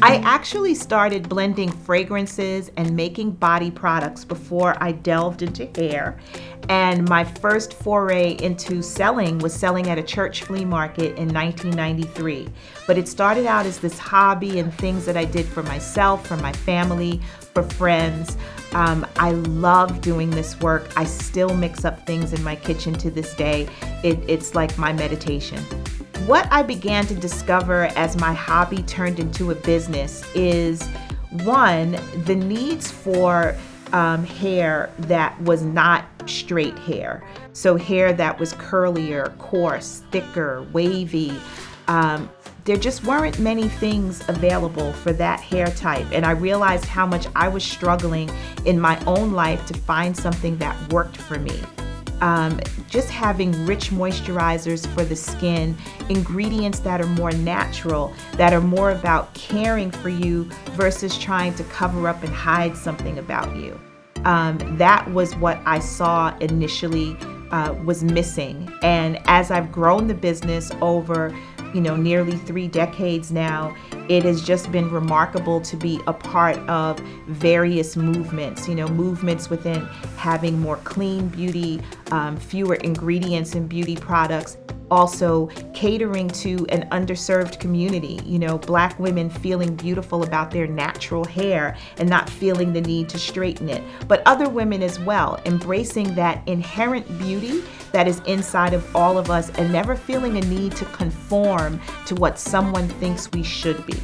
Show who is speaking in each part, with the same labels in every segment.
Speaker 1: I actually started blending fragrances and making body products before I delved into hair. And my first foray into selling was selling at a church flea market in 1993. But it started out as this hobby and things that I did for myself, for my family, for friends. Um, I love doing this work. I still mix up things in my kitchen to this day. It, it's like my meditation. What I began to discover as my hobby turned into a business is one, the needs for um, hair that was not straight hair. So, hair that was curlier, coarse, thicker, wavy. Um, there just weren't many things available for that hair type. And I realized how much I was struggling in my own life to find something that worked for me um, just having rich moisturizers for the skin, ingredients that are more natural, that are more about caring for you versus trying to cover up and hide something about you. Um, that was what I saw initially uh, was missing. And as I've grown the business over you know, nearly three decades now, it has just been remarkable to be a part of various movements, you know, movements within having more clean beauty, um, fewer ingredients in beauty products, also catering to an underserved community. You know, black women feeling beautiful about their natural hair and not feeling the need to straighten it. But other women as well, embracing that inherent beauty that is inside of all of us and never feeling a need to conform to what someone thinks we should be.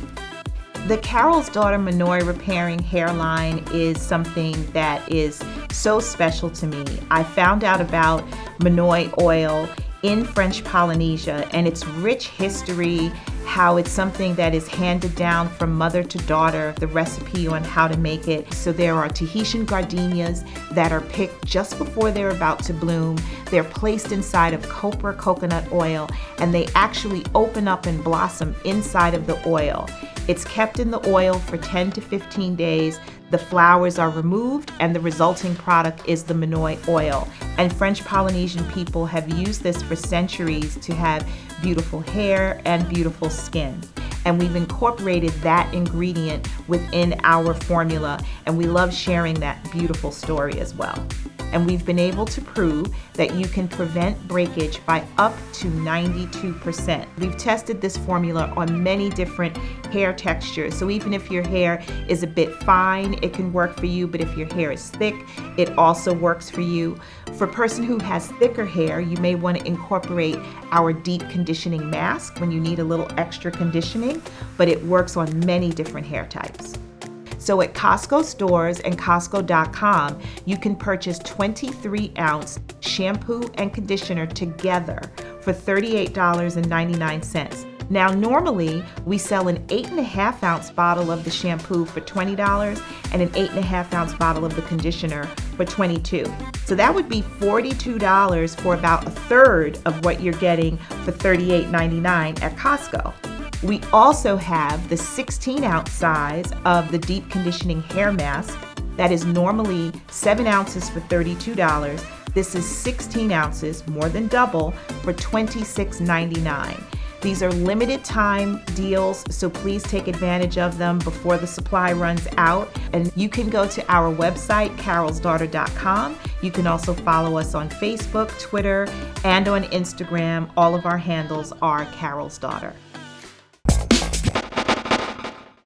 Speaker 1: The Carol's Daughter Monoi Repairing Hairline is something that is so special to me. I found out about Monoi oil in French Polynesia and its rich history, how it's something that is handed down from mother to daughter, the recipe on how to make it. So there are Tahitian gardenias that are picked just before they're about to bloom. They're placed inside of copra coconut oil and they actually open up and blossom inside of the oil. It's kept in the oil for 10 to 15 days. The flowers are removed, and the resulting product is the Monoi oil. And French Polynesian people have used this for centuries to have beautiful hair and beautiful skin. And we've incorporated that ingredient within our formula, and we love sharing that beautiful story as well and we've been able to prove that you can prevent breakage by up to 92%. We've tested this formula on many different hair textures, so even if your hair is a bit fine, it can work for you, but if your hair is thick, it also works for you. For a person who has thicker hair, you may want to incorporate our deep conditioning mask when you need a little extra conditioning, but it works on many different hair types. So at Costco stores and Costco.com, you can purchase 23 ounce shampoo and conditioner together for $38.99. Now, normally we sell an 8.5 ounce bottle of the shampoo for $20 and an 8.5 ounce bottle of the conditioner for 22. So that would be $42 for about a third of what you're getting for $38.99 at Costco. We also have the 16 ounce size of the deep conditioning hair mask that is normally 7 ounces for $32. This is 16 ounces, more than double, for $26.99. These are limited time deals, so please take advantage of them before the supply runs out. And you can go to our website, carolsdaughter.com. You can also follow us on Facebook, Twitter, and on Instagram. All of our handles are Carol's Daughter.